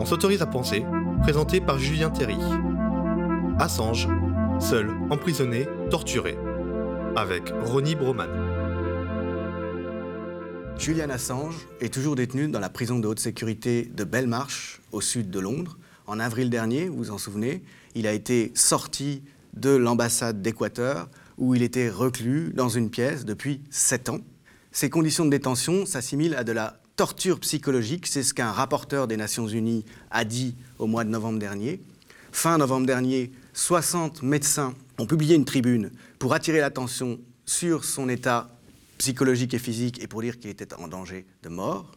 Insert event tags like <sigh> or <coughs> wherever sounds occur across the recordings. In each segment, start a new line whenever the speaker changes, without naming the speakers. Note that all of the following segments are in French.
On s'autorise à penser, présenté par Julien Terry. Assange, seul, emprisonné, torturé, avec Ronnie Broman.
Julian Assange est toujours détenu dans la prison de haute sécurité de Belmarsh, au sud de Londres. En avril dernier, vous vous en souvenez, il a été sorti de l'ambassade d'Équateur, où il était reclus dans une pièce depuis sept ans. Ces conditions de détention s'assimilent à de la torture psychologique, c'est ce qu'un rapporteur des Nations Unies a dit au mois de novembre dernier. Fin novembre dernier, 60 médecins ont publié une tribune pour attirer l'attention sur son état psychologique et physique et pour dire qu'il était en danger de mort.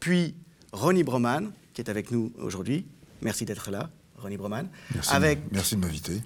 Puis Ronnie Broman, qui est avec nous aujourd'hui. Merci d'être là, Ronnie Broman.
Merci,
avec,
merci de m'inviter.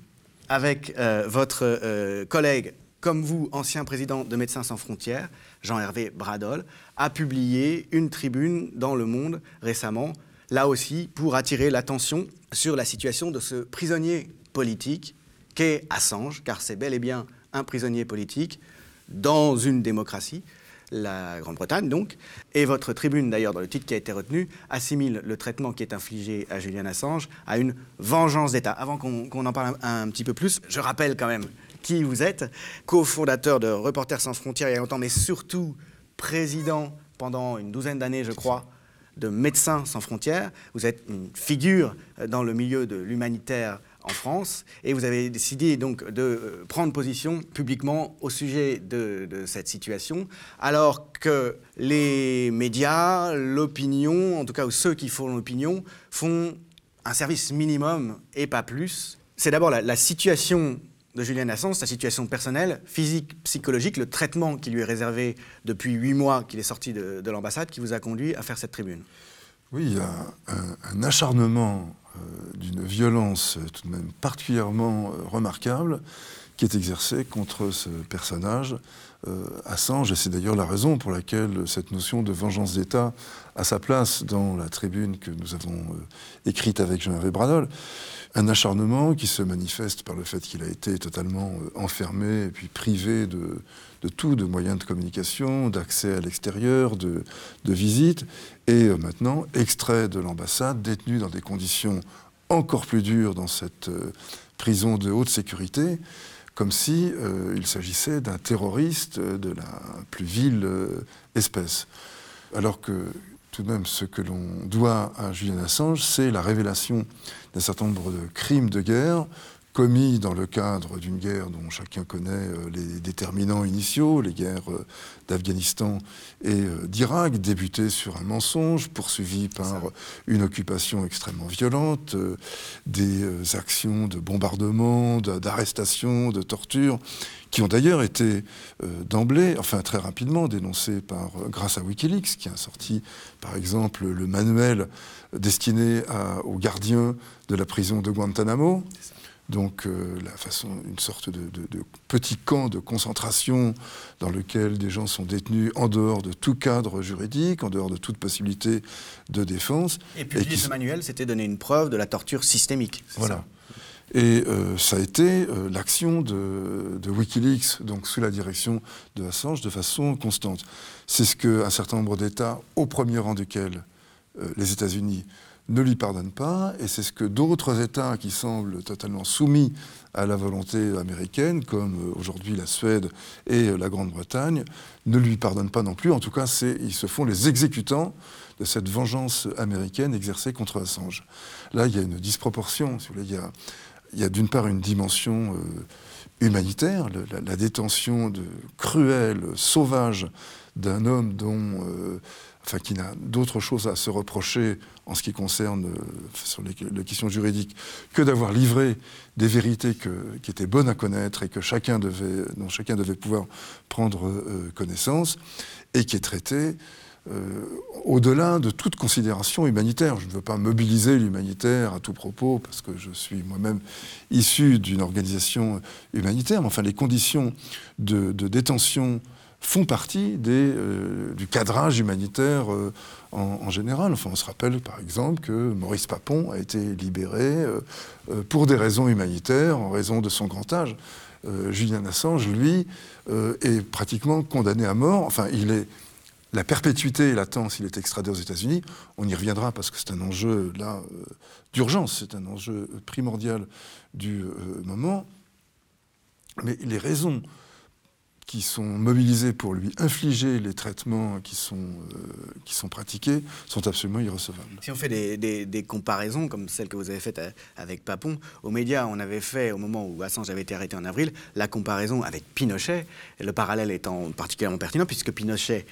avec euh, votre euh, collègue, comme vous, ancien président de Médecins sans frontières, Jean-Hervé Bradol, a publié une tribune dans Le Monde récemment, là aussi pour attirer l'attention sur la situation de ce prisonnier politique qu'est Assange, car c'est bel et bien un prisonnier politique dans une démocratie, la Grande-Bretagne donc, et votre tribune d'ailleurs dans le titre qui a été retenu assimile le traitement qui est infligé à Julian Assange à une vengeance d'État. Avant qu'on en parle un petit peu plus, je rappelle quand même qui vous êtes, cofondateur de Reporters sans frontières il y a longtemps, mais surtout président pendant une douzaine d'années, je crois, de Médecins sans frontières. Vous êtes une figure dans le milieu de l'humanitaire en France et vous avez décidé donc de euh, prendre position publiquement au sujet de, cette situation, alors que les médias, l'opinion, en tout cas ceux qui font l'opinion, font un service minimum et pas plus. C'est d'abord la situation de Julian Assange, sa situation personnelle, physique, psychologique, le traitement qui lui est réservé depuis huit mois qu'il est sorti de, de l'ambassade qui vous a conduit à faire cette tribune.
Oui, il y a un, acharnement euh, d'une violence tout de même particulièrement euh, remarquable qui est exercée contre ce personnage, euh, Assange, et c'est d'ailleurs la raison pour laquelle cette notion de vengeance d'État a sa place dans la tribune que nous avons euh, écrite avec Jean-Hervé Bradol. Un acharnement qui se manifeste par le fait qu'il a été totalement euh, enfermé et puis privé de, tout, de moyens de communication, d'accès à l'extérieur, de, de visite, et euh, maintenant extrait de l'ambassade, détenu dans des conditions encore plus dures dans cette euh, prison de haute sécurité, comme si il s'agissait d'un terroriste de la plus vile espèce. Alors que tout de même ce que l'on doit à Julian Assange, c'est la révélation d'un certain nombre de crimes de guerre commis dans le cadre d'une guerre dont chacun connaît euh, les déterminants initiaux, les guerres euh, d'Afghanistan et euh, d'Irak, débutées sur un mensonge, poursuivies par une occupation extrêmement violente, des actions de bombardement, de- d'arrestation, de torture, qui ont d'ailleurs été euh, d'emblée, enfin très rapidement, dénoncées par, euh, grâce à Wikileaks, qui a sorti par exemple le manuel destiné à- aux gardiens de la prison de Guantanamo. Donc euh, la façon, une sorte de, de- de petit camp de concentration dans lequel des gens sont détenus en dehors de tout cadre juridique, en dehors de toute possibilité de défense.
Et publier ce manuel, c'était donner une preuve de la torture systémique.
Voilà.
ça
Et euh, ça a été euh, l'action de, de Wikileaks, donc sous la direction de Assange, de façon constante. C'est ce qu'un certain nombre d'États, au premier rang duquel euh, les États-Unis, ne lui pardonnent pas, et c'est ce que d'autres États qui semblent totalement soumis à la volonté américaine, comme euh, aujourd'hui la Suède et euh, la Grande-Bretagne, ne lui pardonnent pas non plus. En tout cas, ils se font les exécutants de cette vengeance américaine exercée contre Assange. Là, il y a une disproportion. Il y a, d'une part une dimension euh, humanitaire, la, détention de cruelle, sauvage d'un homme dont, enfin, qui n'a d'autre chose à se reprocher en ce qui concerne euh, les, questions juridiques que d'avoir livré des vérités qui étaient bonnes à connaître et que chacun devait, dont chacun devait pouvoir prendre euh, connaissance, et qui est traité euh, au-delà de toute considération humanitaire. Je ne veux pas mobiliser l'humanitaire à tout propos, parce que je suis moi-même issu d'une organisation humanitaire, mais enfin les conditions de détention font partie euh, du cadrage humanitaire euh, en, général. Enfin, on se rappelle par exemple que Maurice Papon a été libéré euh, pour des raisons humanitaires, en raison de son grand âge. Julian Assange, lui, est pratiquement condamné à mort. Enfin, il est la perpétuité l'attend s'il est extradé aux États-Unis. On y reviendra parce que c'est un enjeu là d'urgence, c'est un enjeu primordial du moment. Mais les raisons qui sont mobilisés pour lui infliger les traitements qui sont, euh, qui sont pratiqués sont absolument irrecevables.
Si on fait des, des, comparaisons comme celle que vous avez faite euh, avec Papon, aux médias, on avait fait, au moment où Assange avait été arrêté en avril, la comparaison avec Pinochet, le parallèle étant particulièrement pertinent puisque Pinochet,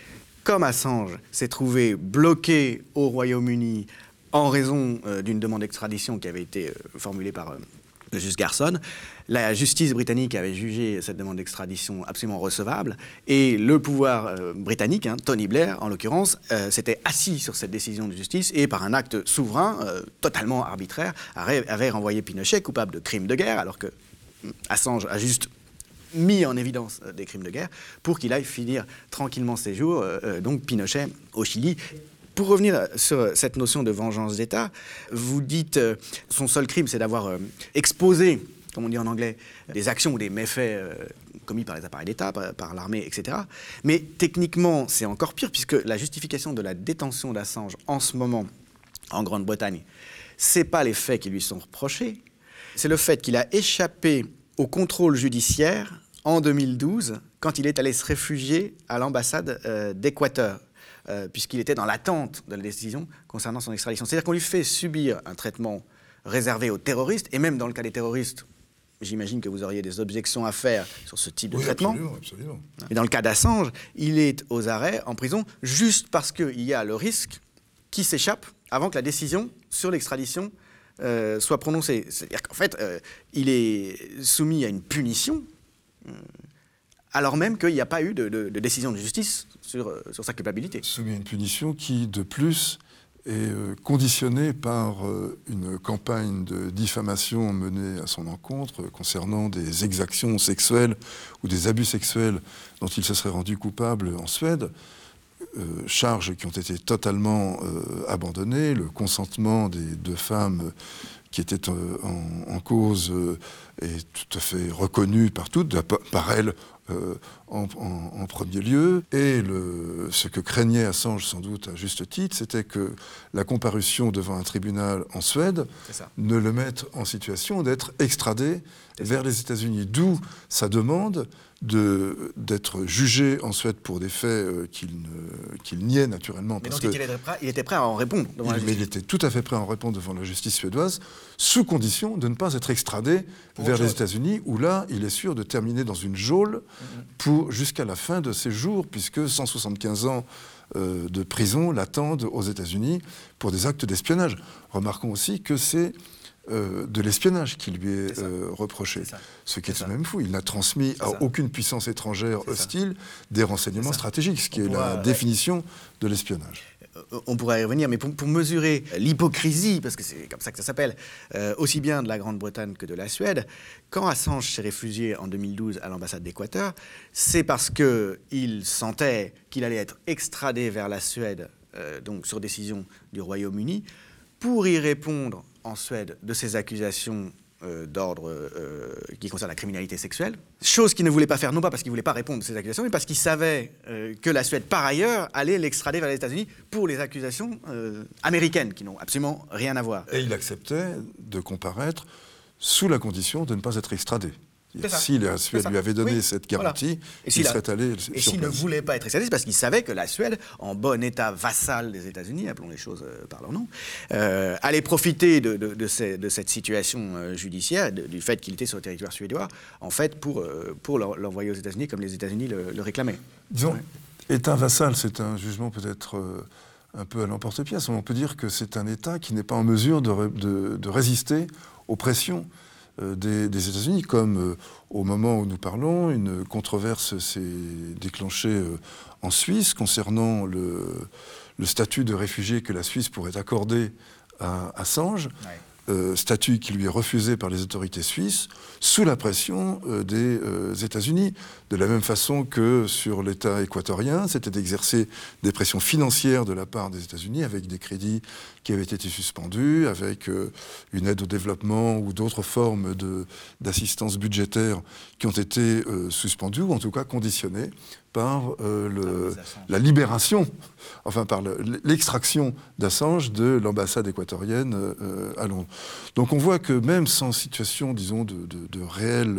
comme Assange, s'est trouvé bloqué au Royaume-Uni en raison euh, d'une demande d'extradition qui avait été formulée par le juge Garson. La justice britannique avait jugé cette demande d'extradition absolument recevable et le pouvoir euh, britannique, hein, Tony Blair en l'occurrence, euh, s'était assis sur cette décision de justice et par un acte souverain, euh, totalement arbitraire, avait renvoyé Pinochet coupable de crimes de guerre alors que hum, Assange a juste mis en évidence des crimes de guerre pour qu'il aille finir tranquillement ses jours, donc Pinochet au Chili. Pour revenir sur cette notion de vengeance d'État, vous dites son seul crime, c'est d'avoir exposé comme on dit en anglais, des actions ou des méfaits euh, commis par les appareils d'État, par, l'armée, etc. Mais techniquement, c'est encore pire, puisque la justification de la détention d'Assange en ce moment en Grande-Bretagne, c'est pas les faits qui lui sont reprochés, c'est le fait qu'il a échappé au contrôle judiciaire en 2012 quand il est allé se réfugier à l'ambassade euh, d'Équateur. Euh, puisqu'il était dans l'attente de la décision concernant son extradition. C'est-à-dire qu'on lui fait subir un traitement réservé aux terroristes, et même dans le cas des terroristes, J'imagine que vous auriez des objections à faire sur ce type de traitement.
Absolument, absolument.
Et dans le cas d'Assange, il est aux arrêts en prison juste parce qu'il y a le risque qu'il s'échappe avant que la décision sur l'extradition euh, soit prononcée. C'est-à-dire qu'en fait, euh, il est soumis à une punition alors même qu'il n'y a pas eu de, décision de justice sur, sur sa culpabilité.
Soumis à une punition qui, de plus, est euh, conditionné par euh, une campagne de diffamation menée à son encontre concernant des exactions sexuelles ou des abus sexuels dont il se serait rendu coupable en Suède. Euh, charges qui ont été totalement abandonnées, le consentement des deux femmes qui étaient en, cause est tout à fait reconnu par toutes, par elles euh, en, premier lieu. Et le, ce que craignait Assange sans doute à juste titre, c'était que la comparution devant un tribunal en Suède ne le mette en situation d'être extradé vers les États-Unis. D'où sa demande d'être jugé en Suède pour des faits euh, qu'il niait naturellement.
Mais donc il, était prêt, à en répondre
devant il, Mais il était tout à fait prêt à en répondre devant la justice suédoise, sous condition de ne pas être extradé vers les États-Unis, où là, il est sûr de terminer dans une geôle mm-hmm. pour jusqu'à la fin de ses jours, puisque 175 ans euh, de prison l'attendent aux États-Unis pour des actes d'espionnage. Remarquons aussi que c'est euh, de l'espionnage qui lui est, euh, reproché. Ce qui est, tout même fou. Il n'a transmis à aucune puissance étrangère hostile des renseignements stratégiques, ce qui est la définition de l'espionnage.
Euh, on pourrait y revenir, mais pour, mesurer l'hypocrisie, parce que c'est comme ça que ça s'appelle, aussi bien de la Grande-Bretagne que de la Suède, quand Assange s'est réfugié en 2012 à l'ambassade d'Équateur, c'est parce qu'il sentait qu'il allait être extradé vers la Suède, donc sur décision du Royaume-Uni, pour y répondre en Suède de ces accusations euh, d'ordre euh, qui concernent la criminalité sexuelle, chose qu'il ne voulait pas faire, non pas parce qu'il ne voulait pas répondre à ces accusations, mais parce qu'il savait euh, que la Suède, par ailleurs, allait l'extrader vers les États-Unis pour les accusations américaines, qui n'ont absolument rien à voir.
Et il acceptait de comparaître sous la condition de ne pas être extradé. Si la Suède lui avait donné cette garantie, il serait allé
Et s'il ne voulait pas être extradé, c'est parce qu'il savait que la Suède, en bon état vassal des États-Unis, appelons les choses euh, par leur nom, euh, allait profiter de, cette situation euh, judiciaire, du fait qu'il était sur le territoire suédois, en fait, pour, pour l'envoyer aux États-Unis comme les États-Unis le, réclamaient.
Disons, état vassal, c'est un jugement peut-être un peu à l'emporte-pièce. On peut dire que c'est un État qui n'est pas en mesure de résister aux pressions euh, des, États-Unis, comme euh, au moment où nous parlons, une controverse s'est déclenchée euh, en Suisse concernant le, statut de réfugié que la Suisse pourrait accorder à Assange. Euh, statut qui lui est refusé par les autorités suisses sous la pression euh, des euh, États-Unis. De la même façon que sur l'État équatorien, c'était exercer des pressions financières de la part des États-Unis avec des crédits qui avaient été suspendus, avec une aide au développement ou d'autres formes d'assistance budgétaire qui ont été suspendues ou en tout cas conditionnées par le, la libération, enfin par l'extraction d'Assange de l'ambassade équatorienne à Londres. Donc on voit que même sans situation, disons, de, de réelle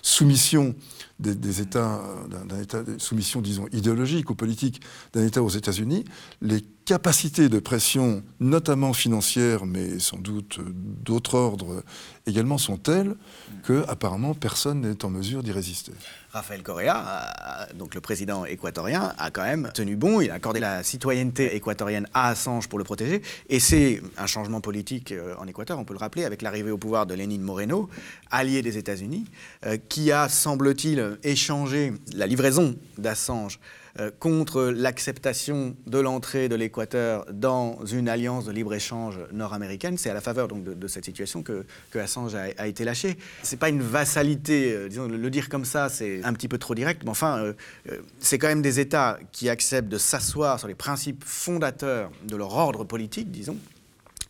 soumission des, États, d'un État soumission, disons, idéologique ou politique d'un État aux États-Unis, les capacités de pression, notamment financières, mais sans doute d'autres ordres également, sont telles que apparemment personne n'est en mesure d'y résister.
Rafael Correa, donc le président équatorien, a quand même tenu bon. Il a accordé la citoyenneté équatorienne à Assange pour le protéger. Et c'est un changement politique euh, en Équateur, on peut le rappeler, avec l'arrivée au pouvoir de Lénine Moreno, allié des États-Unis, euh, qui a, semble-t-il, échangé la livraison d'Assange euh, contre l'acceptation de l'entrée de l'Équateur dans une alliance de libre-échange nord-américaine. C'est à la faveur donc, de, cette situation que, Assange a, été lâché. Ce n'est pas une vassalité, euh, disons, le dire comme ça, c'est un petit peu trop direct, mais enfin, euh, c'est quand même des États qui acceptent de s'asseoir sur les principes fondateurs de leur ordre politique, disons,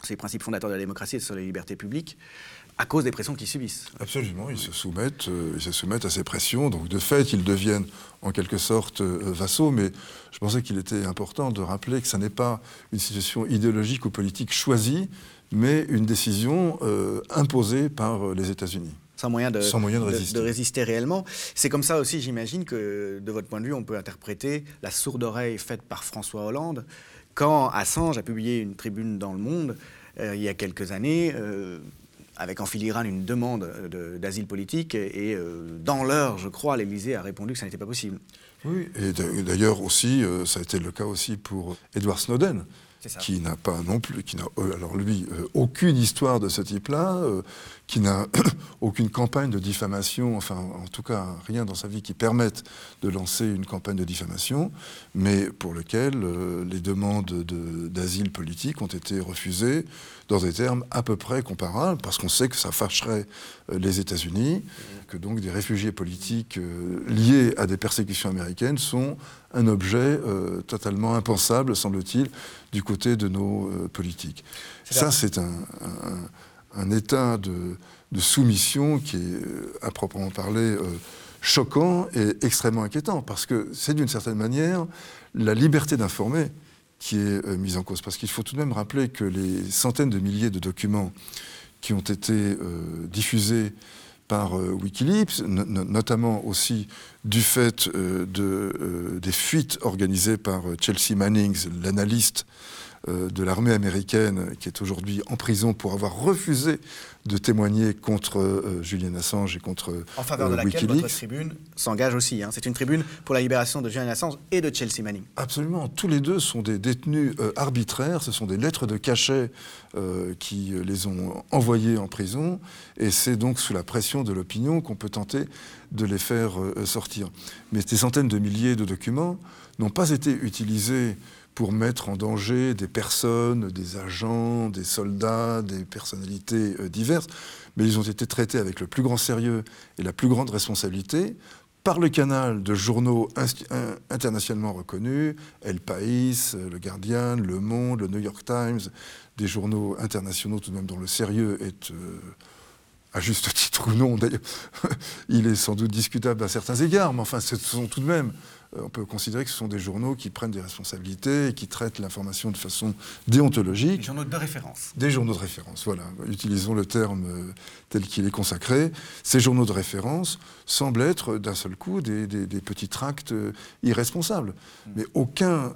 sur les principes fondateurs de la démocratie et sur les libertés publiques à cause des pressions qu'ils subissent.
Absolument, ils se soumettent, euh, ils se soumettent à ces pressions. Donc de fait, ils deviennent en quelque sorte euh, vassaux. Mais je pensais qu'il était important de rappeler que ce n'est pas une situation idéologique ou politique choisie, mais une décision euh, imposée par les États-Unis.
Sans moyen, de, Sans moyen de, résister. de, résister. réellement. C'est comme ça aussi, j'imagine, que de votre point de vue, on peut interpréter la sourde oreille faite par François Hollande quand Assange a publié une tribune dans Le Monde il y a quelques années avec en filigrane une demande d'asile politique. Et euh, dans l'heure, je crois, l'Élysée a répondu que ça n'était pas possible.
Oui, et d'ailleurs aussi, euh, ça a été le cas aussi pour Edward Snowden qui n'a pas non plus, qui n'a, euh, alors lui, euh, aucune histoire de ce type-là, euh, qui n'a <coughs> aucune campagne de diffamation, enfin en tout cas rien dans sa vie qui permette de lancer une campagne de diffamation, mais pour lequel les demandes d'asile politique ont été refusées dans des termes à peu près comparables, parce qu'on sait que ça fâcherait les États-Unis, que donc des réfugiés politiques liés à des persécutions américaines sont un objet euh, totalement impensable, semble-t-il, du côté de nos euh, politiques. Ça, c'est un, état de, soumission qui est, euh, à proprement parler, choquant et extrêmement inquiétant, parce que c'est d'une certaine manière la liberté d'informer qui est mise en cause. Parce qu'il faut tout de même rappeler que les centaines de milliers de documents qui ont été diffusés par euh, Wikileaks, notamment aussi du fait euh, euh, des fuites organisées par Chelsea Mannings, l'analyste de l'armée américaine, qui est aujourd'hui en prison pour avoir refusé de témoigner contre euh, Julian Assange et contre euh,
En faveur de laquelle votre tribune s'engage aussi. Hein. C'est une tribune pour la libération de Julian Assange et de Chelsea Manning.
Absolument. Tous les deux sont des détenus euh, arbitraires. Ce sont des lettres de cachet qui les ont envoyés en prison. Et c'est donc sous la pression de l'opinion qu'on peut tenter de les faire sortir. Mais ces centaines de milliers de documents n'ont pas été utilisés pour mettre en danger des personnes, des agents, des soldats, des personnalités euh, diverses, mais ils ont été traités avec le plus grand sérieux et la plus grande responsabilité par le canal de journaux internationalement reconnus, El País, Le Guardian, Le Monde, le New York Times, des journaux internationaux tout de même dont le sérieux est... Euh, à juste titre ou non, d'ailleurs, <laughs> il est sans doute discutable à certains égards, mais enfin, ce sont tout de même euh, on peut considérer que ce sont des journaux qui prennent des responsabilités et qui traitent l'information de façon déontologique. Des
journaux de référence.
Des journaux de référence, voilà. Utilisons le terme euh, tel qu'il est consacré. Ces journaux de référence semblent être d'un seul coup des, petits tracts euh, irresponsables. Mm. Mais aucun,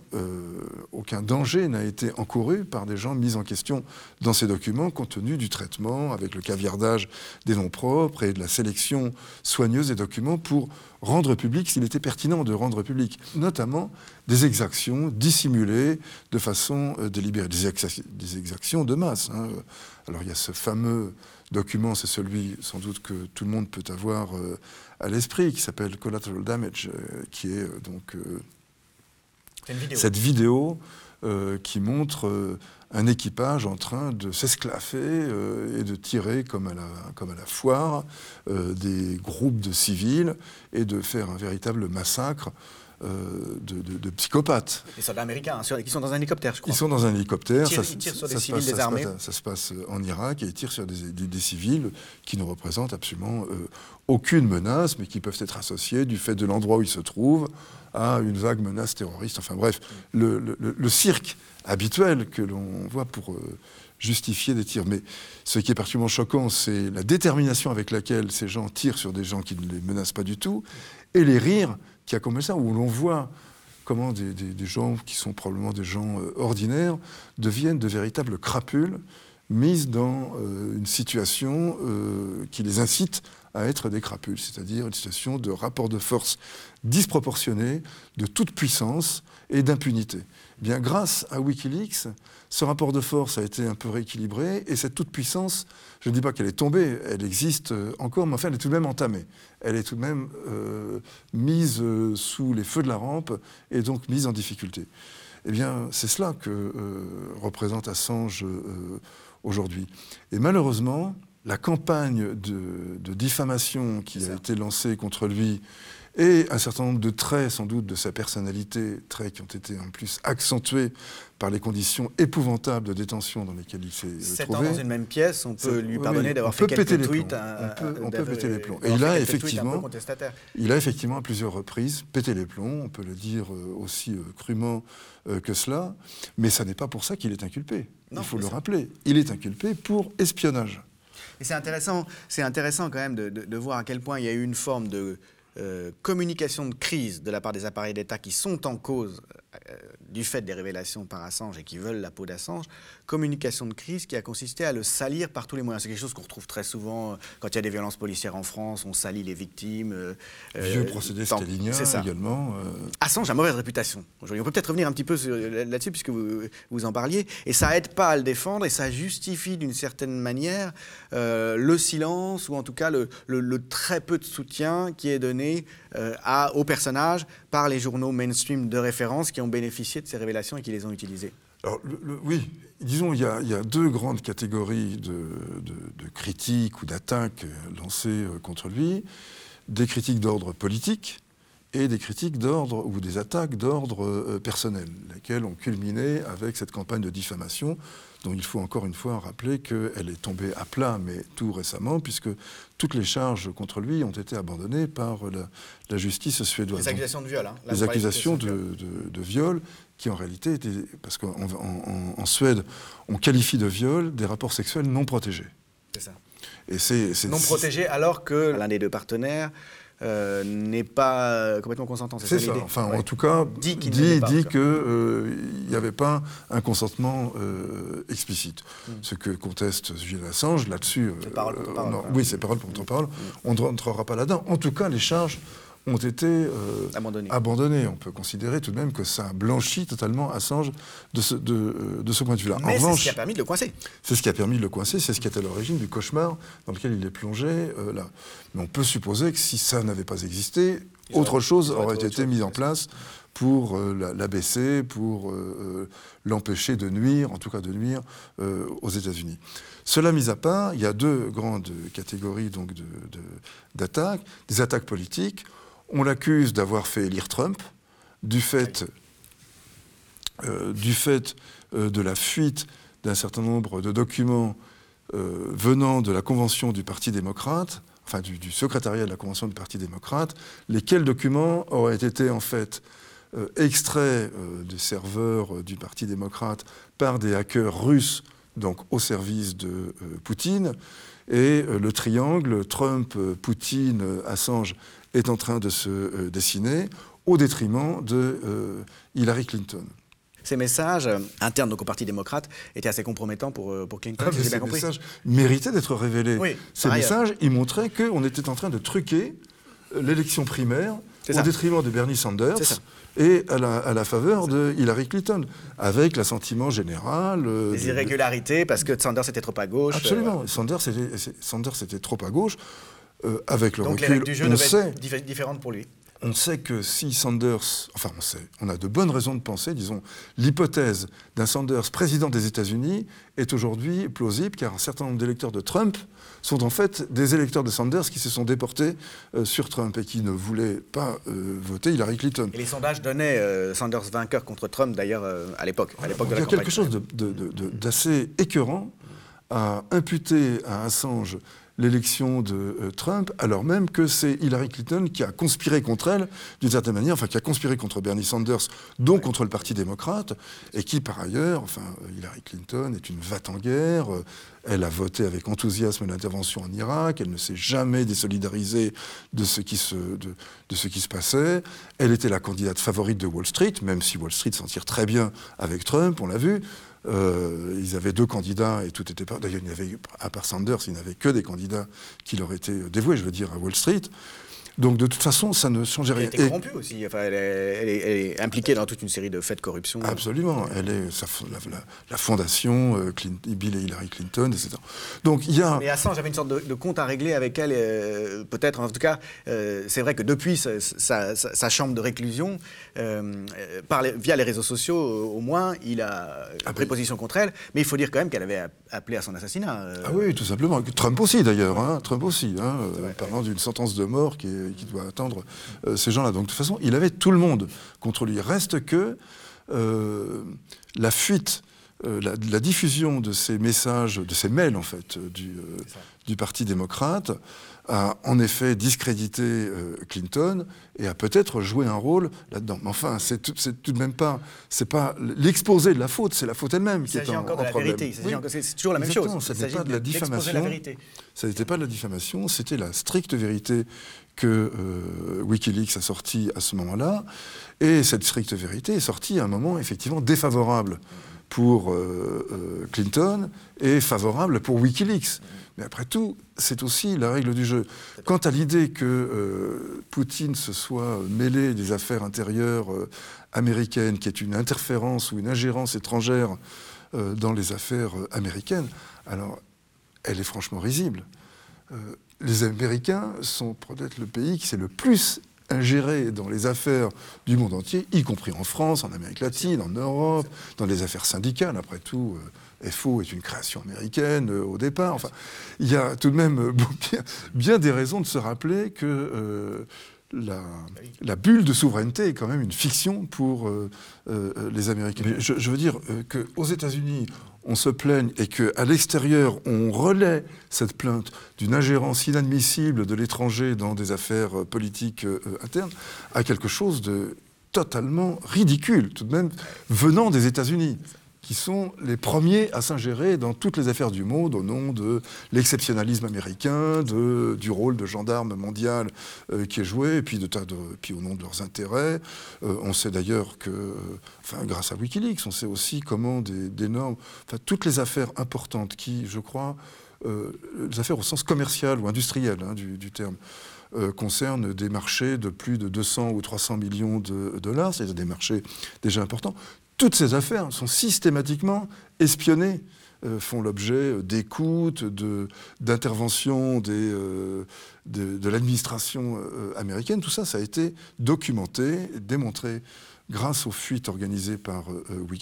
aucun danger n'a été encouru par des gens mis en question dans ces documents compte tenu du traitement avec le caviardage des noms propres et de la sélection soigneuse des documents pour rendre public s'il était pertinent de rendre public, notamment des exactions dissimulées de façon euh, délibérée, des, exactions de masse. Hein. Alors il y a ce fameux document, c'est celui sans doute que tout le monde peut avoir euh, à l'esprit, qui s'appelle Collateral Damage, euh, qui est donc cette vidéo qui montre un équipage en train de s'esclaffer euh, et de tirer comme à la, foire euh, des groupes de civils et de faire un véritable massacre euh, de, psychopathes.
Les soldats américains, hein, qui sont dans un hélicoptère, je crois.
Ils sont dans un hélicoptère.
Ils tirent, sur des civils désarmés.
Ça, se passe en Irak et ils tirent sur des, civils qui ne représentent absolument euh, aucune menace, mais qui peuvent être associés du fait de l'endroit où ils se trouvent à une vague menace terroriste. Enfin bref, le, cirque habituel que l'on voit pour euh, justifier des tirs. Mais ce qui est particulièrement choquant, c'est la détermination avec laquelle ces gens tirent sur des gens qui ne les menacent pas du tout, et les rires qui accompagnent ça, où l'on voit comment des, gens qui sont probablement des gens euh, ordinaires deviennent de véritables crapules mises dans euh, une situation qui les incite à être des crapules, c'est-à-dire une situation de rapport de force disproportionné, de toute puissance et d'impunité. Eh bien, grâce à Wikileaks, ce rapport de force a été un peu rééquilibré et cette toute puissance, je ne dis pas qu'elle est tombée, elle existe euh, encore, mais enfin elle est tout de même entamée. Elle est tout de même euh, mise euh, sous les feux de la rampe et donc mise en difficulté. Eh bien, c'est cela que représente Assange aujourd'hui. Et malheureusement, la campagne de, diffamation qui a été lancée contre lui et un certain nombre de traits, sans doute, de sa personnalité, traits qui ont été en plus accentués par les conditions épouvantables de détention dans lesquelles il s'est
Sept
trouvé.
ans dans une même pièce, on peut lui pardonner d'avoir fait quelques tweets.
on peut, péter les plombs. Et il a effectivement, il a effectivement à plusieurs reprises pété les plombs. On peut le dire euh, aussi euh, crûment euh, que cela, mais ça n'est pas pour ça qu'il est inculpé. il faut le rappeler. Il est inculpé pour espionnage.
Et c'est intéressant, c'est intéressant quand même de, voir à quel point il y a eu une forme de communication de crise de la part des appareils d'État qui sont en cause euh, du fait des révélations par Assange et qui veulent la peau d'Assange, communication de crise qui a consisté à le salir par tous les moyens. C'est quelque chose qu'on retrouve très souvent euh, quand il y a des violences policières en France, on salit les victimes.
Vieux procédé stalinien également.
Assange a mauvaise réputation. On peut peut-être revenir un petit peu là-dessus puisque vous, vous en parliez. Et ça aide pas à le défendre et ça justifie d'une certaine manière le silence ou en tout cas le, le très peu de soutien qui est donné euh, à, aux personnages par les journaux mainstream de référence qui ont bénéficié de ces révélations et qui les ont utilisées
oui, disons, il y, a, deux grandes catégories de, de, critiques ou d'attaques lancées euh, contre lui. Des critiques d'ordre politique et des critiques d'ordre ou des attaques d'ordre euh, personnel, lesquelles ont culminé avec cette campagne de diffamation dont il faut encore une fois rappeler qu'elle est tombée à plat, mais tout récemment, puisque toutes les charges contre lui ont été abandonnées par la, justice suédoise.
Les accusations de viol. Hein,
les accusations de, viol qui en réalité étaient... Parce qu'en en, Suède, on qualifie de viol des rapports sexuels non protégés.
C'est ça.
Et c'est,
non protégés alors que l'un des deux partenaires euh, n'est pas euh, complètement consentant.
C'est ça. Enfin, en tout cas, dit qu'il dit, qu'il euh, n'y avait pas un consentement explicite. Hmm. Ce que conteste Julian Assange là-dessus. oui, c'est parole pour ton parole. On ne rentrera pas là-dedans. En tout cas, les charges ont été euh, abandonnés. On peut considérer tout de même que ça blanchit totalement Assange de ce, de, euh, de ce point de vue-là.
Mais c'est ce qui a permis de le coincer.
C'est ce qui a permis de le coincer, c'est ce qui est à l'origine du cauchemar dans lequel il est plongé euh, là. Mais on peut supposer que si ça n'avait pas existé, autre chose aurait été mise en place pour l'abaisser, pour l'empêcher de nuire, en tout cas de nuire aux États-Unis. Cela mis à part, il y a deux grandes catégories donc d'attaques. Des attaques politiques on l'accuse d'avoir fait élire Trump du fait, euh, euh, de la fuite d'un certain nombre de documents euh, venant de la convention du Parti démocrate, enfin du, secrétariat de la convention du Parti démocrate, lesquels documents auraient été en fait extraits des serveurs du Parti démocrate par des hackers russes, donc au service de Poutine, et le triangle Trump, Poutine, Assange est en train de se euh, dessiner au détriment de euh, Hillary Clinton.
Ces messages euh, internes donc au Parti démocrate étaient assez compromettants pour, pour Clinton, ah,
si
ces
messages méritaient d'être révélés. ces messages, ils montraient qu'on était en train de truquer l'élection primaire au détriment de Bernie Sanders et à la, faveur de Hillary Clinton, avec l'assentiment général.
Les irrégularités, parce que Sanders était trop à gauche.
Absolument, Sanders, était, Sanders était trop à gauche. Euh, avec le
Donc
recul,
les du jeu on sait. différentes pour lui.
on sait que si Sanders, enfin on sait, on a de bonnes raisons de penser, disons, l'hypothèse d'un Sanders président des États-Unis est aujourd'hui plausible, car un certain nombre d'électeurs de Trump sont en fait des électeurs de Sanders qui se sont déportés euh, sur Trump et qui ne voulaient pas euh, voter Hillary Clinton.
Et les sondages donnaient euh, Sanders vainqueur contre Trump d'ailleurs à l'époque. À l'époque
Il y a quelque chose d'assez écœurant à imputer à Assange l'élection de euh, Trump, alors même que c'est Hillary Clinton qui a conspiré contre elle, d'une certaine manière, enfin qui a conspiré contre Bernie Sanders, donc contre le Parti démocrate, et qui par ailleurs, enfin Hillary Clinton est une vate en guerre, euh, elle a voté avec enthousiasme l'intervention en Irak, elle ne s'est jamais désolidarisée de ce, qui se, de, de ce qui se passait, elle était la candidate favorite de Wall Street, même si Wall Street s'en tire très bien avec Trump, on l'a vu, euh, ils avaient deux candidats et tout était pas. D'ailleurs, il n'y avait, à part Sanders, il n'y avait que des candidats qui leur étaient dévoués, je veux dire, à Wall Street. Donc de toute façon, ça ne change rien.
Elle est corrompue aussi. Enfin, elle, est, impliquée dans toute une série de faits de corruption.
Absolument. Elle est la, fondation euh, Bill et Hillary Clinton, etc. Donc il y a.
Mais Assange avait une sorte de, compte à régler avec elle, euh, peut-être. En tout cas, euh, c'est vrai que depuis sa, chambre de réclusion, par via les réseaux sociaux, au moins, il a ah pris position contre elle. Mais il faut dire quand même qu'elle avait appelé à son assassinat.
Ah oui, tout simplement. Trump aussi, d'ailleurs. Hein. Trump aussi, hein, parlant d'une sentence de mort qui est qui doit attendre euh, ces gens-là. Donc de toute façon, il avait tout le monde contre lui. Reste que euh, la fuite, euh, la, diffusion de ces messages, de ces mails en fait, du, du Parti démocrate, a en effet discrédité Clinton et a peut-être joué un rôle là-dedans. Mais enfin, c'est tout, tout, de même pas, c'est pas l'exposé de la faute, c'est la faute elle-même qui est en,
encore
de la.
Vérité. C'est toujours la même chose.
Ça n'était pas de la diffamation. Ça n'était pas de la diffamation, c'était la stricte vérité que euh, Wikileaks a sorti à ce moment-là. Et cette stricte vérité est sortie à un moment effectivement défavorable pour euh, euh, Clinton et favorable pour Wikileaks. Mais après tout, c'est aussi la règle du jeu. Quant à l'idée que Poutine se soit mêlé des affaires intérieures américaines, qui est une interférence ou une ingérence étrangère dans les affaires américaines, alors elle est franchement risible les Américains sont peut-être le pays qui s'est le plus ingéré dans les affaires du monde entier, y compris en France, en Amérique latine, en Europe, dans les affaires syndicales. Après tout, euh, FO est une création américaine euh, au départ. Enfin, il y a tout de même euh, <laughs> bien, des raisons de se rappeler que la, bulle de souveraineté est quand même une fiction pour les Américains. je, je, veux dire qu'aux États-Unis, on se plaigne et qu'à l'extérieur, on relaie cette plainte d'une ingérence inadmissible de l'étranger dans des affaires euh, politiques euh, internes, à quelque chose de totalement ridicule, tout de même, venant des États-Unis qui sont les premiers à s'ingérer dans toutes les affaires du monde au nom de l'exceptionnalisme américain, du rôle de gendarme mondial euh, qui est joué, et puis, de, de, puis au nom de leurs intérêts. Euh, on sait d'ailleurs que, grâce à Wikileaks, on sait aussi comment des, normes, enfin, toutes les affaires importantes qui, je crois, euh, les affaires au sens commercial ou industriel hein, du, du, terme, concernent des marchés de plus de 200 ou 300 millions de dollars, c'est-à-dire des marchés déjà importants toutes ces affaires sont systématiquement espionnées, euh, font l'objet euh, d'écoutes, d'interventions de, de, l'administration euh, américaine. Tout ça, ça a été documenté, démontré grâce aux fuites organisées par,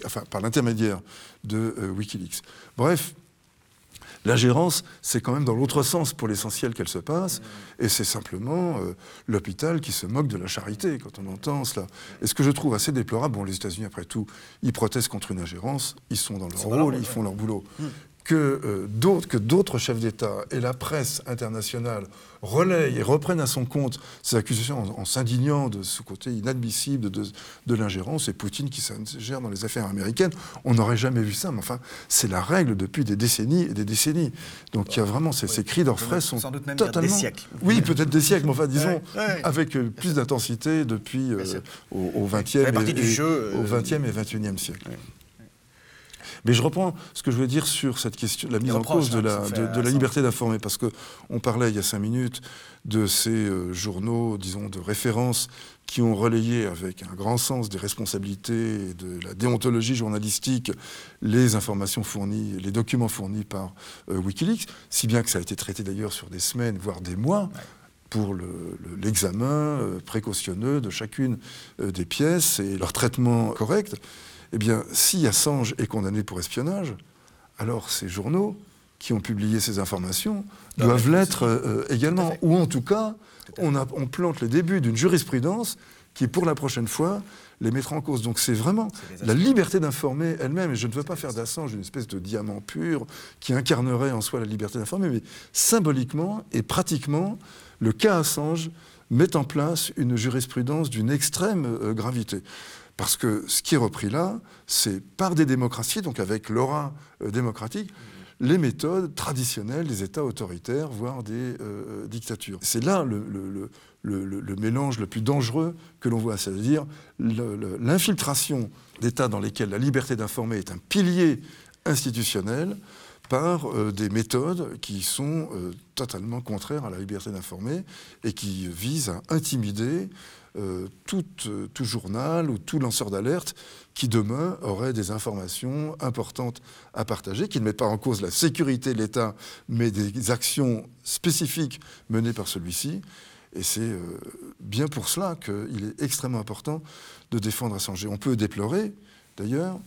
enfin, par l'intermédiaire de Wikileaks. Bref, L'ingérence, c'est quand même dans l'autre sens pour l'essentiel qu'elle se passe, et c'est simplement euh, l'hôpital qui se moque de la charité quand on entend cela. Et ce que je trouve assez déplorable, bon, les États-Unis, après tout, ils protestent contre une ingérence, ils sont dans leur rôle, ils font leur boulot. Hmm que euh, d'autres chefs d'État et la presse internationale relayent et reprennent à son compte ces accusations en, s'indignant de ce côté inadmissible de, de l'ingérence et Poutine qui s'ingère dans les affaires américaines. On n'aurait jamais vu ça, mais enfin, c'est la règle depuis des décennies et des décennies. Donc il y a vraiment ces, ces cris d'orfraie sont
Sans doute même
totalement...
des siècles.
Oui, peut-être des siècles, mais enfin, disons, avec euh, plus d'intensité depuis euh, au, 20e et, au 20e et 21e siècle. Mais je reprends ce que je voulais dire sur cette question, la mise en cause de la, de, la liberté d'informer, parce qu'on parlait il y a cinq minutes de ces euh, journaux, disons, de référence qui ont relayé avec un grand sens des responsabilités et de la déontologie journalistique les informations fournies, les documents fournis par euh, Wikileaks, si bien que ça a été traité d'ailleurs sur des semaines, voire des mois pour l'examen précautionneux de chacune des pièces et leur traitement correct. Eh bien, si Assange est condamné pour espionnage, alors ces journaux qui ont publié ces informations doivent l'être également. Ou en tout cas, on, on plante les débuts d'une jurisprudence qui, pour la prochaine fois, les mettra en cause. Donc c'est vraiment la liberté d'informer elle-même, et je ne veux pas faire d'Assange une espèce de diamant pur qui incarnerait en soi la liberté d'informer, mais symboliquement et pratiquement, le cas Assange met en place une jurisprudence d'une extrême euh, gravité. Parce que ce qui est repris là, c'est par des démocraties, donc avec l'aura euh, démocratique, les méthodes traditionnelles des États autoritaires, voire des euh, euh, dictatures. C'est là le, mélange le plus dangereux que l'on voit, c'est-à-dire l'infiltration d'États dans lesquels la liberté d'informer est un pilier institutionnel par des méthodes qui sont totalement contraires à la liberté d'informer et qui visent à intimider euh, tout, euh, tout, journal ou tout lanceur d'alerte qui demain aurait des informations importantes à partager, qui ne mettent pas en cause la sécurité de l'État, mais des actions spécifiques menées par celui-ci. Et c'est euh, bien pour cela qu'il est extrêmement important de défendre Assange. On peut déplorer, d'ailleurs,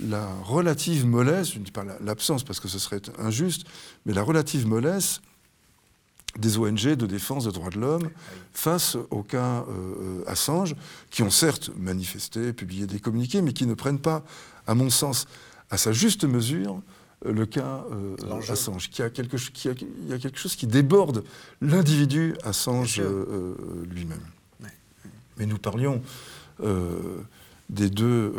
la relative mollesse, je ne dis pas l'absence parce que ce serait injuste, mais la relative mollesse des ONG de défense des droits de l'homme face au cas euh, Assange, qui ont certes manifesté, publié des communiqués, mais qui ne prennent pas, à mon sens, à sa juste mesure, euh, le cas euh, Assange, qui a quelque, qui a, il y a quelque chose qui déborde l'individu Assange lui-même. Mais nous parlions des deux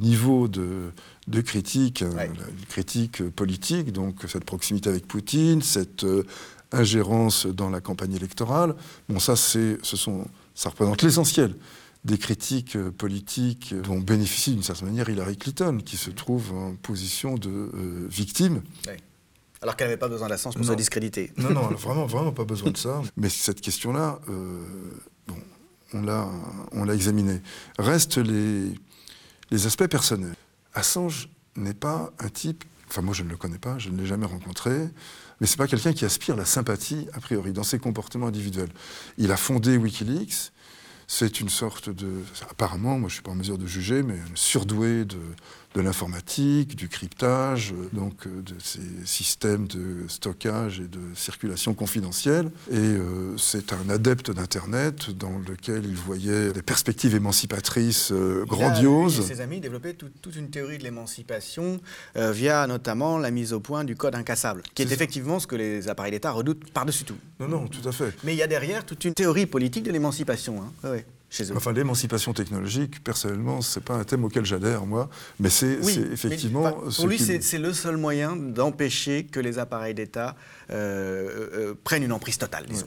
niveaux de, de critique, la critique politique, donc cette proximité avec Poutine, cette ingérence dans la campagne électorale. Bon, ça, ce sont, ça représente l'essentiel des critiques euh, politiques dont bénéficie d'une certaine manière Hillary Clinton, qui se trouve en position de euh, victime.
Alors qu'elle n'avait pas besoin d'Assange pour se discréditer.
Non, non, <laughs> vraiment, vraiment pas besoin de ça. Mais cette question-là, euh, bon, on l'a, on l'a examinée. Restent les, les aspects personnels. Assange n'est pas un type, enfin moi je ne le connais pas, je ne l'ai jamais rencontré, mais ce n'est pas quelqu'un qui aspire la sympathie, a priori, dans ses comportements individuels. Il a fondé Wikileaks, c'est une sorte de, apparemment, moi je ne suis pas en mesure de juger, mais surdoué de, de l'informatique, du cryptage, euh, donc euh, de ces systèmes de stockage et de circulation confidentielle. Et euh, c'est un adepte d'Internet dans lequel il voyait des perspectives émancipatrices grandioses.
Il a, ses amis, développé toute une théorie de l'émancipation via notamment la mise au point du code incassable, qui est, effectivement ce que les appareils d'État redoutent par-dessus tout.
Non, non, tout à fait.
Mais il y a derrière toute une théorie politique de l'émancipation. Hein.
Enfin, l'émancipation technologique, personnellement, c'est pas un thème auquel j'adhère, moi, mais c'est effectivement.
pour lui, c'est le seul moyen d'empêcher que les appareils d'État euh, euh, prennent une emprise totale, disons.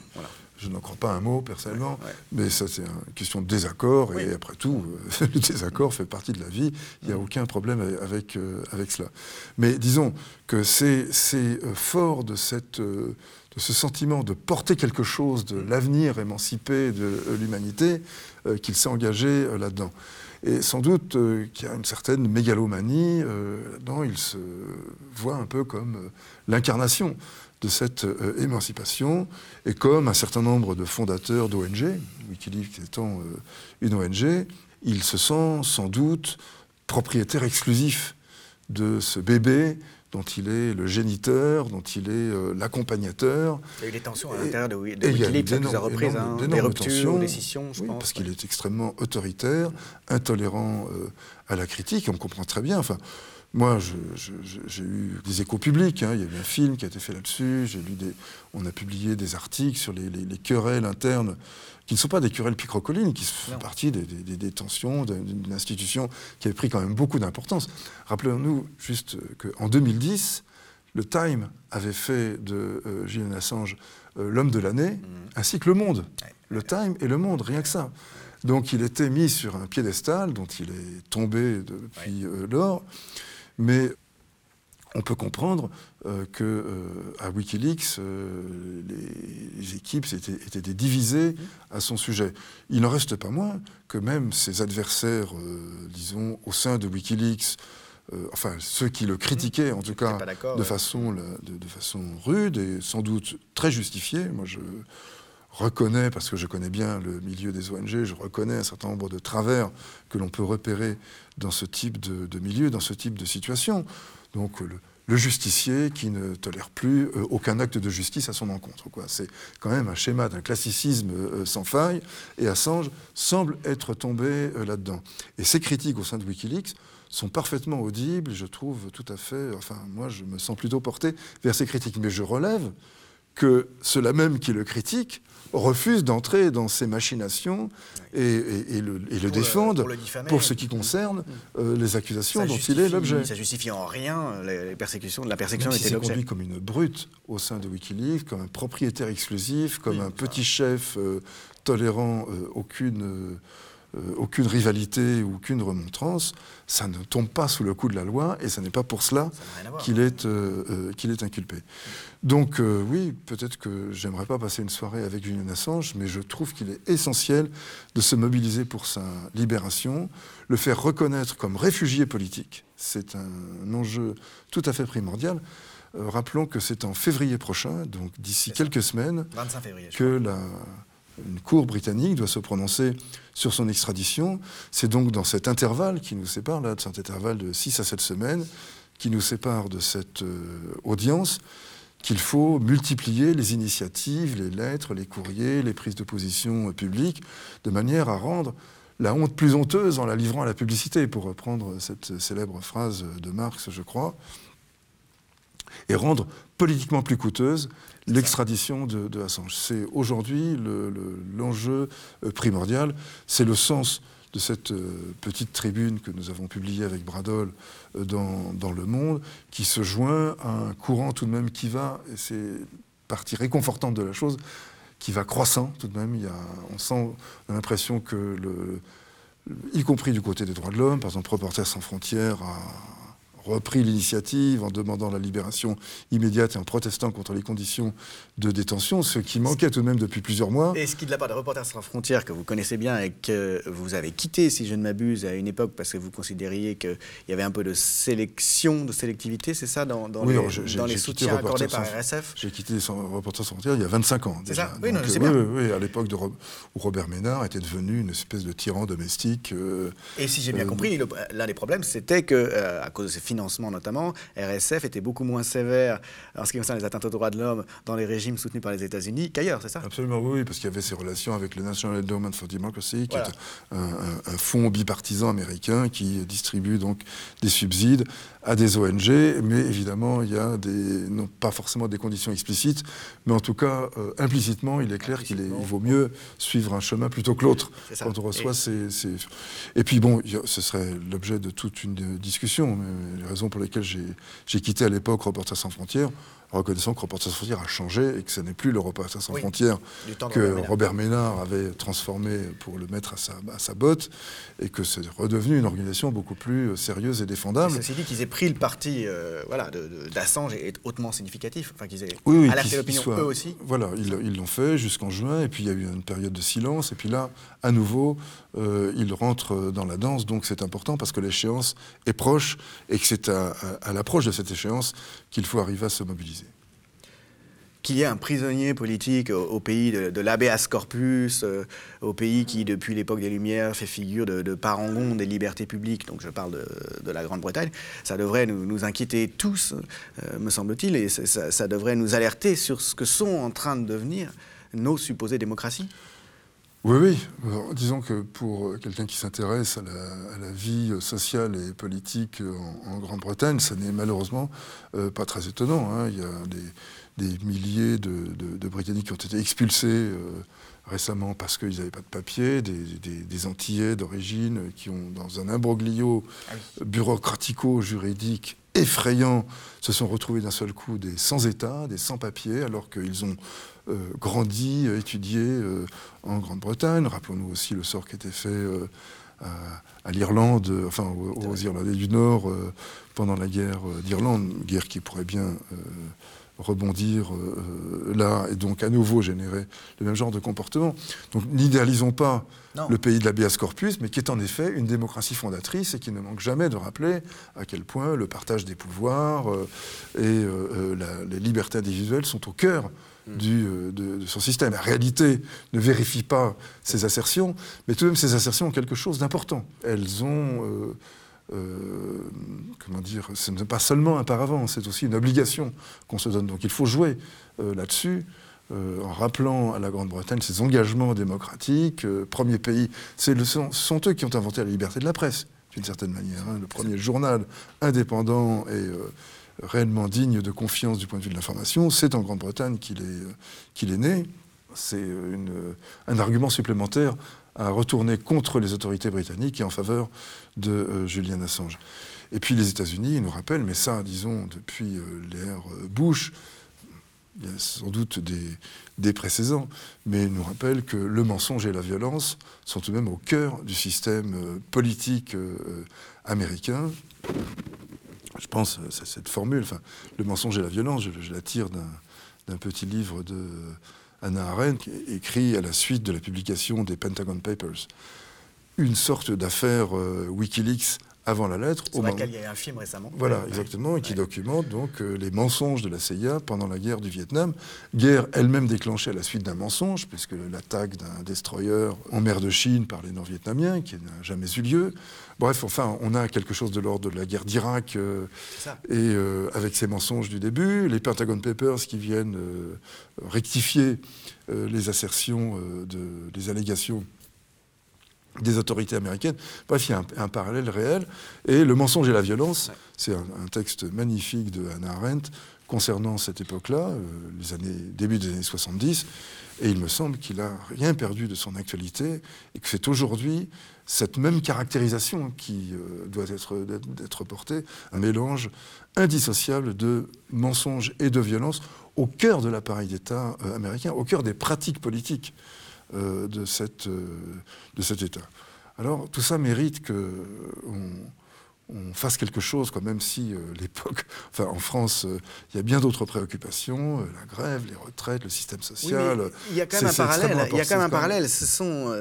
Je n'en crois pas un mot personnellement, mais ça c'est une question de désaccord, et après tout, euh, <laughs> le désaccord fait partie de la vie, il n'y a aucun problème avec, avec cela. Mais disons que c'est fort de cette ce sentiment de porter quelque chose de l'avenir émancipé de l'humanité euh, qu'il s'est engagé euh, là-dedans. Et sans doute euh, qu'il y a une certaine mégalomanie là-dedans, il se voit un peu comme l'incarnation de cette émancipation, et comme un certain nombre de fondateurs d'ONG, Wikileaks étant une ONG, il se sent sans doute propriétaire exclusif de ce bébé dont il est le géniteur, dont il est euh, l'accompagnateur.
Il y a eu des tensions à l'intérieur de, Wikileaks à plusieurs reprises, hein, des ruptures, des scissions, je pense.
Parce qu'il est extrêmement autoritaire, intolérant euh, à la critique, on comprend très bien. Enfin, moi, j'ai eu des échos publics. Hein. Il y a eu un film qui a été fait là-dessus. J'ai lu des, on a publié des articles sur les, les querelles internes qui ne sont pas des querelles picrocolines, qui font partie des, des, tensions d'une institution qui avait pris quand même beaucoup d'importance. Rappelons-nous juste qu'en 2010, le Time avait fait de euh, Julian Assange euh, l'homme de l'année, mmh. ainsi que Le Monde. Le Time et Le Monde, rien que ça. Donc il était mis sur un piédestal dont il est tombé depuis euh, lors. Mais on peut comprendre euh, qu'à euh, Wikileaks, euh, les, équipes étaient, divisées à son sujet. Il n'en reste pas moins que même ses adversaires, disons, au sein de Wikileaks, enfin ceux qui le critiquaient en tout cas de façon, de, façon rude et sans doute très justifiée, moi je reconnais, parce que je connais bien le milieu des ONG, je reconnais un certain nombre de travers que l'on peut repérer dans ce type de, milieu, dans ce type de situation. Donc le, justicier qui ne tolère plus euh, aucun acte de justice à son encontre. C'est quand même un schéma d'un classicisme euh, sans faille, et Assange semble être tombé euh, là-dedans. Et ces critiques au sein de Wikileaks sont parfaitement audibles, je trouve tout à fait, enfin moi je me sens plutôt porté vers ces critiques, mais je relève que ceux-là même qui le critiquent refusent d'entrer dans ces machinations et, le, défendent pour, ce qui concerne euh, les accusations dont il est l'objet.
Ça justifie en rien les persécutions, la persécution était
l'objet. conduit comme une brute au sein de Wikileaks, comme un propriétaire exclusif, comme un petit chef euh, tolérant euh, aucune euh, aucune rivalité ou aucune remontrance, ça ne tombe pas sous le coup de la loi et ce n'est pas pour cela qu'il est, euh, euh, est inculpé. Donc oui, peut-être que j'aimerais pas passer une soirée avec Julian Assange, mais je trouve qu'il est essentiel de se mobiliser pour sa libération, le faire reconnaître comme réfugié politique. C'est un enjeu tout à fait primordial. rappelons que c'est en février prochain, donc d'ici quelques semaines, que la une cour britannique doit se prononcer sur son extradition. C'est donc dans cet intervalle qui nous sépare, là, de cet intervalle de 6 à 7 semaines, qui nous sépare de cette euh, audience, qu'il faut multiplier les initiatives, les lettres, les courriers, les prises de position publiques, de manière à rendre la honte plus honteuse en la livrant à la publicité, pour reprendre cette célèbre phrase de Marx, je crois, et rendre politiquement plus coûteuse l'extradition de, Assange. C'est aujourd'hui l'enjeu euh, primordial. C'est le sens de cette euh, petite tribune que nous avons publiée avec Bradol euh, dans, Le Monde, qui se joint à un courant tout de même qui va, et c'est partie réconfortante de la chose, qui va croissant tout de même. Il y a, on sent l'impression que, le, y compris du côté des droits de l'homme, par exemple Reporters sans frontières repris l'initiative en demandant la libération immédiate et en protestant contre les conditions de détention, ce qui manquait tout de même depuis plusieurs mois.
Et ce qui, de la part de Reporters sans frontières, que vous connaissez bien et que vous avez quitté, si je ne m'abuse, à une époque parce que vous considériez qu'il y avait un peu de sélection, de sélectivité, c'est ça, dans, dans les, soutiens accordés par RSF
J'ai quitté Reporters sans frontières il y a 25 ans.
C'est ça Oui,
non,
c'est bien.
Oui, à l'époque où Robert Ménard était devenu une espèce de tyran domestique. Euh,
et si j'ai bien euh, compris, l'un des problèmes, c'était que, euh, à cause de ces financement notamment, RSF était beaucoup moins sévère en ce qui concerne les atteintes aux droits de l'homme dans les régimes soutenus par les États-Unis qu'ailleurs, c'est ça?
Absolument, oui, parce qu'il y avait ces relations avec le National Endowment for Democracy, qui est un, fonds bipartisan américain qui distribue donc des subsides à des ONG, mais évidemment, il y a des, non pas forcément des conditions explicites, mais en tout cas, euh, implicitement, il est clair qu'il vaut mieux suivre un chemin plutôt que l'autre. Quand on reçoit ces, Et puis bon, ce serait l'objet de toute une discussion, mais les raisons pour lesquelles j'ai quitté à l'époque Reporters sans frontières, reconnaissant que Reporters sans frontières a changé et que ce n'est plus le Reporters sans frontières que Robert Ménard. avait transformé pour le mettre à sa, à sa botte et que c'est redevenu une organisation beaucoup plus euh, sérieuse et défendable.
ceci dit qu'ils aient pris le parti euh, voilà, d'Assange est hautement significatif. Enfin, qu'ils aient
oui,
alerté l'opinion eux aussi.
Voilà, ils l'ont fait jusqu'en juin et puis il y a eu une période de silence et puis là, à nouveau, euh, ils rentrent dans la danse. Donc c'est important parce que l'échéance est proche et que c'est à, l'approche de cette échéance qu'il faut arriver à se mobiliser
qu'il y ait un prisonnier politique au, pays de, de l'habeas corpus, euh, au pays qui, depuis l'époque des Lumières, fait figure de, parangon des libertés publiques, donc je parle de, la Grande-Bretagne, ça devrait nous, inquiéter tous, euh, me semble-t-il, et ça, devrait nous alerter sur ce que sont en train de devenir nos supposées démocraties.
Oui, oui. disons que pour quelqu'un qui s'intéresse à, la, vie sociale et politique en, Grande-Bretagne, ça n'est malheureusement euh, pas très étonnant. Hein. Il y a des, des milliers de, Britanniques qui ont été expulsés euh, récemment parce qu'ils n'avaient pas de papier, des, Antillais d'origine qui ont, dans un imbroglio ah bureaucratico-juridique effrayant, se sont retrouvés d'un seul coup des sans-État, des sans-papiers, alors qu'ils ont euh, grandi, étudié euh, en Grande-Bretagne. Rappelons-nous aussi le sort qui était fait à, l'Irlande, enfin aux, Irlandais du Nord pendant la guerre d'Irlande, guerre qui pourrait bien rebondir euh, là et donc à nouveau générer le même genre de comportement. Donc n'idéalisons pas le pays de l'habeas corpus, mais qui est en effet une démocratie fondatrice et qui ne manque jamais de rappeler à quel point le partage des pouvoirs euh, et euh, les libertés individuelles sont au cœur. Du, de, son système. La réalité ne vérifie pas ces assertions, mais tout de même ces assertions ont quelque chose d'important. Elles ont euh, comment dire, ce n'est pas seulement un paravent, c'est aussi une obligation qu'on se donne. Donc il faut jouer euh, là-dessus. Euh, en rappelant à la Grande-Bretagne ses engagements démocratiques. premier pays, le, ce sont eux qui ont inventé la liberté de la presse, d'une certaine manière. Hein. le premier journal indépendant et réellement digne de confiance du point de vue de l'information, c'est en Grande-Bretagne qu'il est, né. C'est un argument supplémentaire à retourner contre les autorités britanniques et en faveur de euh, Julian Assange. Et puis les États-Unis nous rappellent, mais ça, disons, depuis euh, l'ère euh, Bush, il y a sans doute des, des précédents, mais ils nous rappellent que le mensonge et la violence sont tout de même au cœur du système politique américain. Je pense à cette formule, enfin, le mensonge et la violence, je, je la tire d'un petit livre de Anna Arendt, écrit à la suite de la publication des Pentagon Papers. Une sorte d'affaire euh, Wikileaks avant la lettre.
Sur laquelle il y a eu un film récemment.
Voilà, exactement, et qui documente donc euh, les mensonges de la CIA pendant la guerre du Vietnam. Guerre elle-même déclenchée à la suite d'un mensonge, puisque l'attaque d'un destroyer en mer de Chine par les Nord-Vietnamiens, qui n'a jamais eu lieu. Bref, enfin, on a quelque chose de l'ordre de la guerre d'Irak, euh, et euh, avec ces mensonges du début, les Pentagon Papers qui viennent rectifier les assertions, de, les allégations des autorités américaines. Bref, il y a un, parallèle réel. Et Le mensonge et la violence, c'est un, texte magnifique de Hannah Arendt concernant cette époque-là, euh, les années, début des années 70. Et il me semble qu'il n'a rien perdu de son actualité et que c'est aujourd'hui cette même caractérisation qui euh, doit être, portée, un mélange indissociable de mensonge et de violence au cœur de l'appareil d'État euh, américain, au cœur des pratiques politiques de, de cet État. Alors tout ça mérite qu'on on fasse quelque chose, quand même si euh, <laughs> l'époque, enfin en France, il y a bien d'autres préoccupations, la grève, les retraites, le système social.
il y a quand même un parallèle. Il y a quand même un parallèle. Ce sont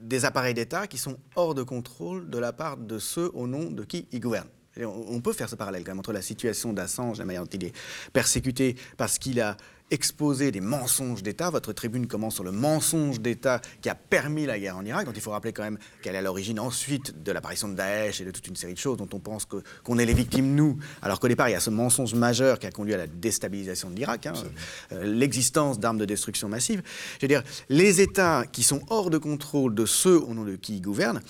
des appareils d'État qui sont hors de contrôle de la part de ceux au nom de qui ils gouvernent. On peut faire ce parallèle quand même entre la situation d'Assange, la manière dont il est persécuté parce qu'il a exposer des mensonges d'État. Votre tribune commence sur le mensonge d'État qui a permis la guerre en Irak. Donc il faut rappeler quand même qu'elle est à l'origine ensuite de l'apparition de Daesh et de toute une série de choses dont on pense qu'on est les victimes, nous. Alors qu'au départ, il y a ce mensonge majeur qui a conduit à la déstabilisation de l'Irak, hein. euh, l'existence d'armes de destruction massive. Je veux dire, les États qui sont hors de contrôle de ceux au nom de qui ils gouvernent,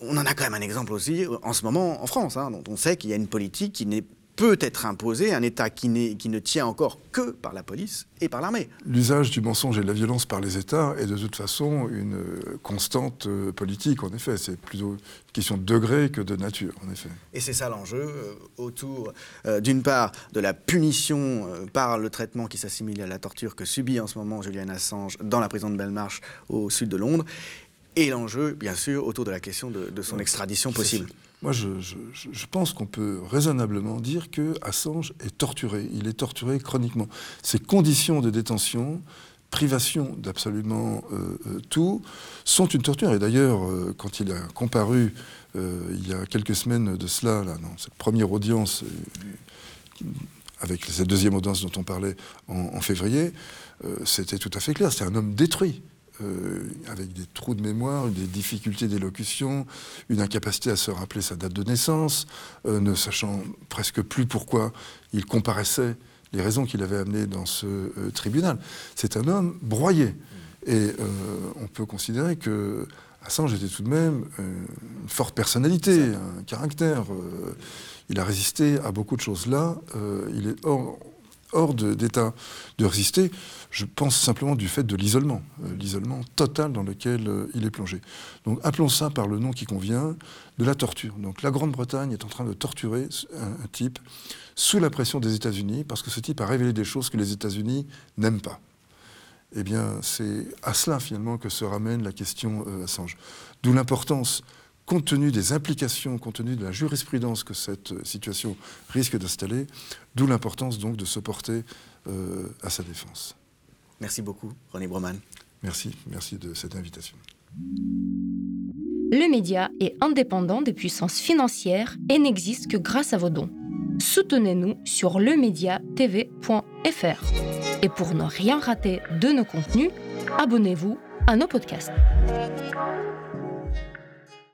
on en a quand même un exemple aussi en ce moment en France, hein, dont on sait qu'il y a une politique qui n'est peut être imposé un État qui, qui, ne tient encore que par la police et par l'armée.
L'usage du mensonge et de la violence par les États est de toute façon une constante euh, politique, en effet. C'est plutôt une question de degré que de nature, en effet.
Et c'est ça l'enjeu, euh, autour, euh, d'une part, de la punition par le traitement qui s'assimile à la torture que subit en ce moment Julian Assange dans la prison de Belmarsh au sud de Londres, et l'enjeu, bien sûr, autour de la question de, de son extradition possible.
Moi, je, pense qu'on peut raisonnablement dire que Assange est torturé. Il est torturé chroniquement. Ses conditions de détention, privation d'absolument euh, euh, tout, sont une torture. Et d'ailleurs, euh, quand il a comparu il y a quelques semaines de cela, dans cette première audience, avec cette deuxième audience dont on parlait en février, c'était tout à fait clair. C'était un homme détruit. Euh, avec des trous de mémoire, des difficultés d'élocution, une incapacité à se rappeler sa date de naissance, euh, ne sachant presque plus pourquoi il comparaissait, les raisons qu'il avait amenées dans ce euh, tribunal. C'est un homme broyé. Et on peut considérer que Assange était tout de même une forte personnalité, un caractère. il a résisté à beaucoup de choses. Là, il est hors, hors d'état de résister je pense simplement du fait de l'isolement, euh, l'isolement total dans lequel euh, il est plongé. Donc appelons ça par le nom qui convient, de la torture. Donc la Grande-Bretagne est en train de torturer un, type sous la pression des États-Unis, parce que ce type a révélé des choses que les États-Unis n'aiment pas. Eh bien, c'est à cela finalement que se ramène la question euh, Assange. D'où l'importance compte tenu des implications, compte tenu de la jurisprudence que cette situation risque d'installer, d'où l'importance donc de se porter euh, à sa défense.
Merci beaucoup, René Broman.
Merci, merci de cette invitation.
Le média est indépendant des puissances financières et n'existe que grâce à vos dons. Soutenez-nous sur lemediatv.fr. Et pour ne rien rater de nos contenus, abonnez-vous à nos podcasts.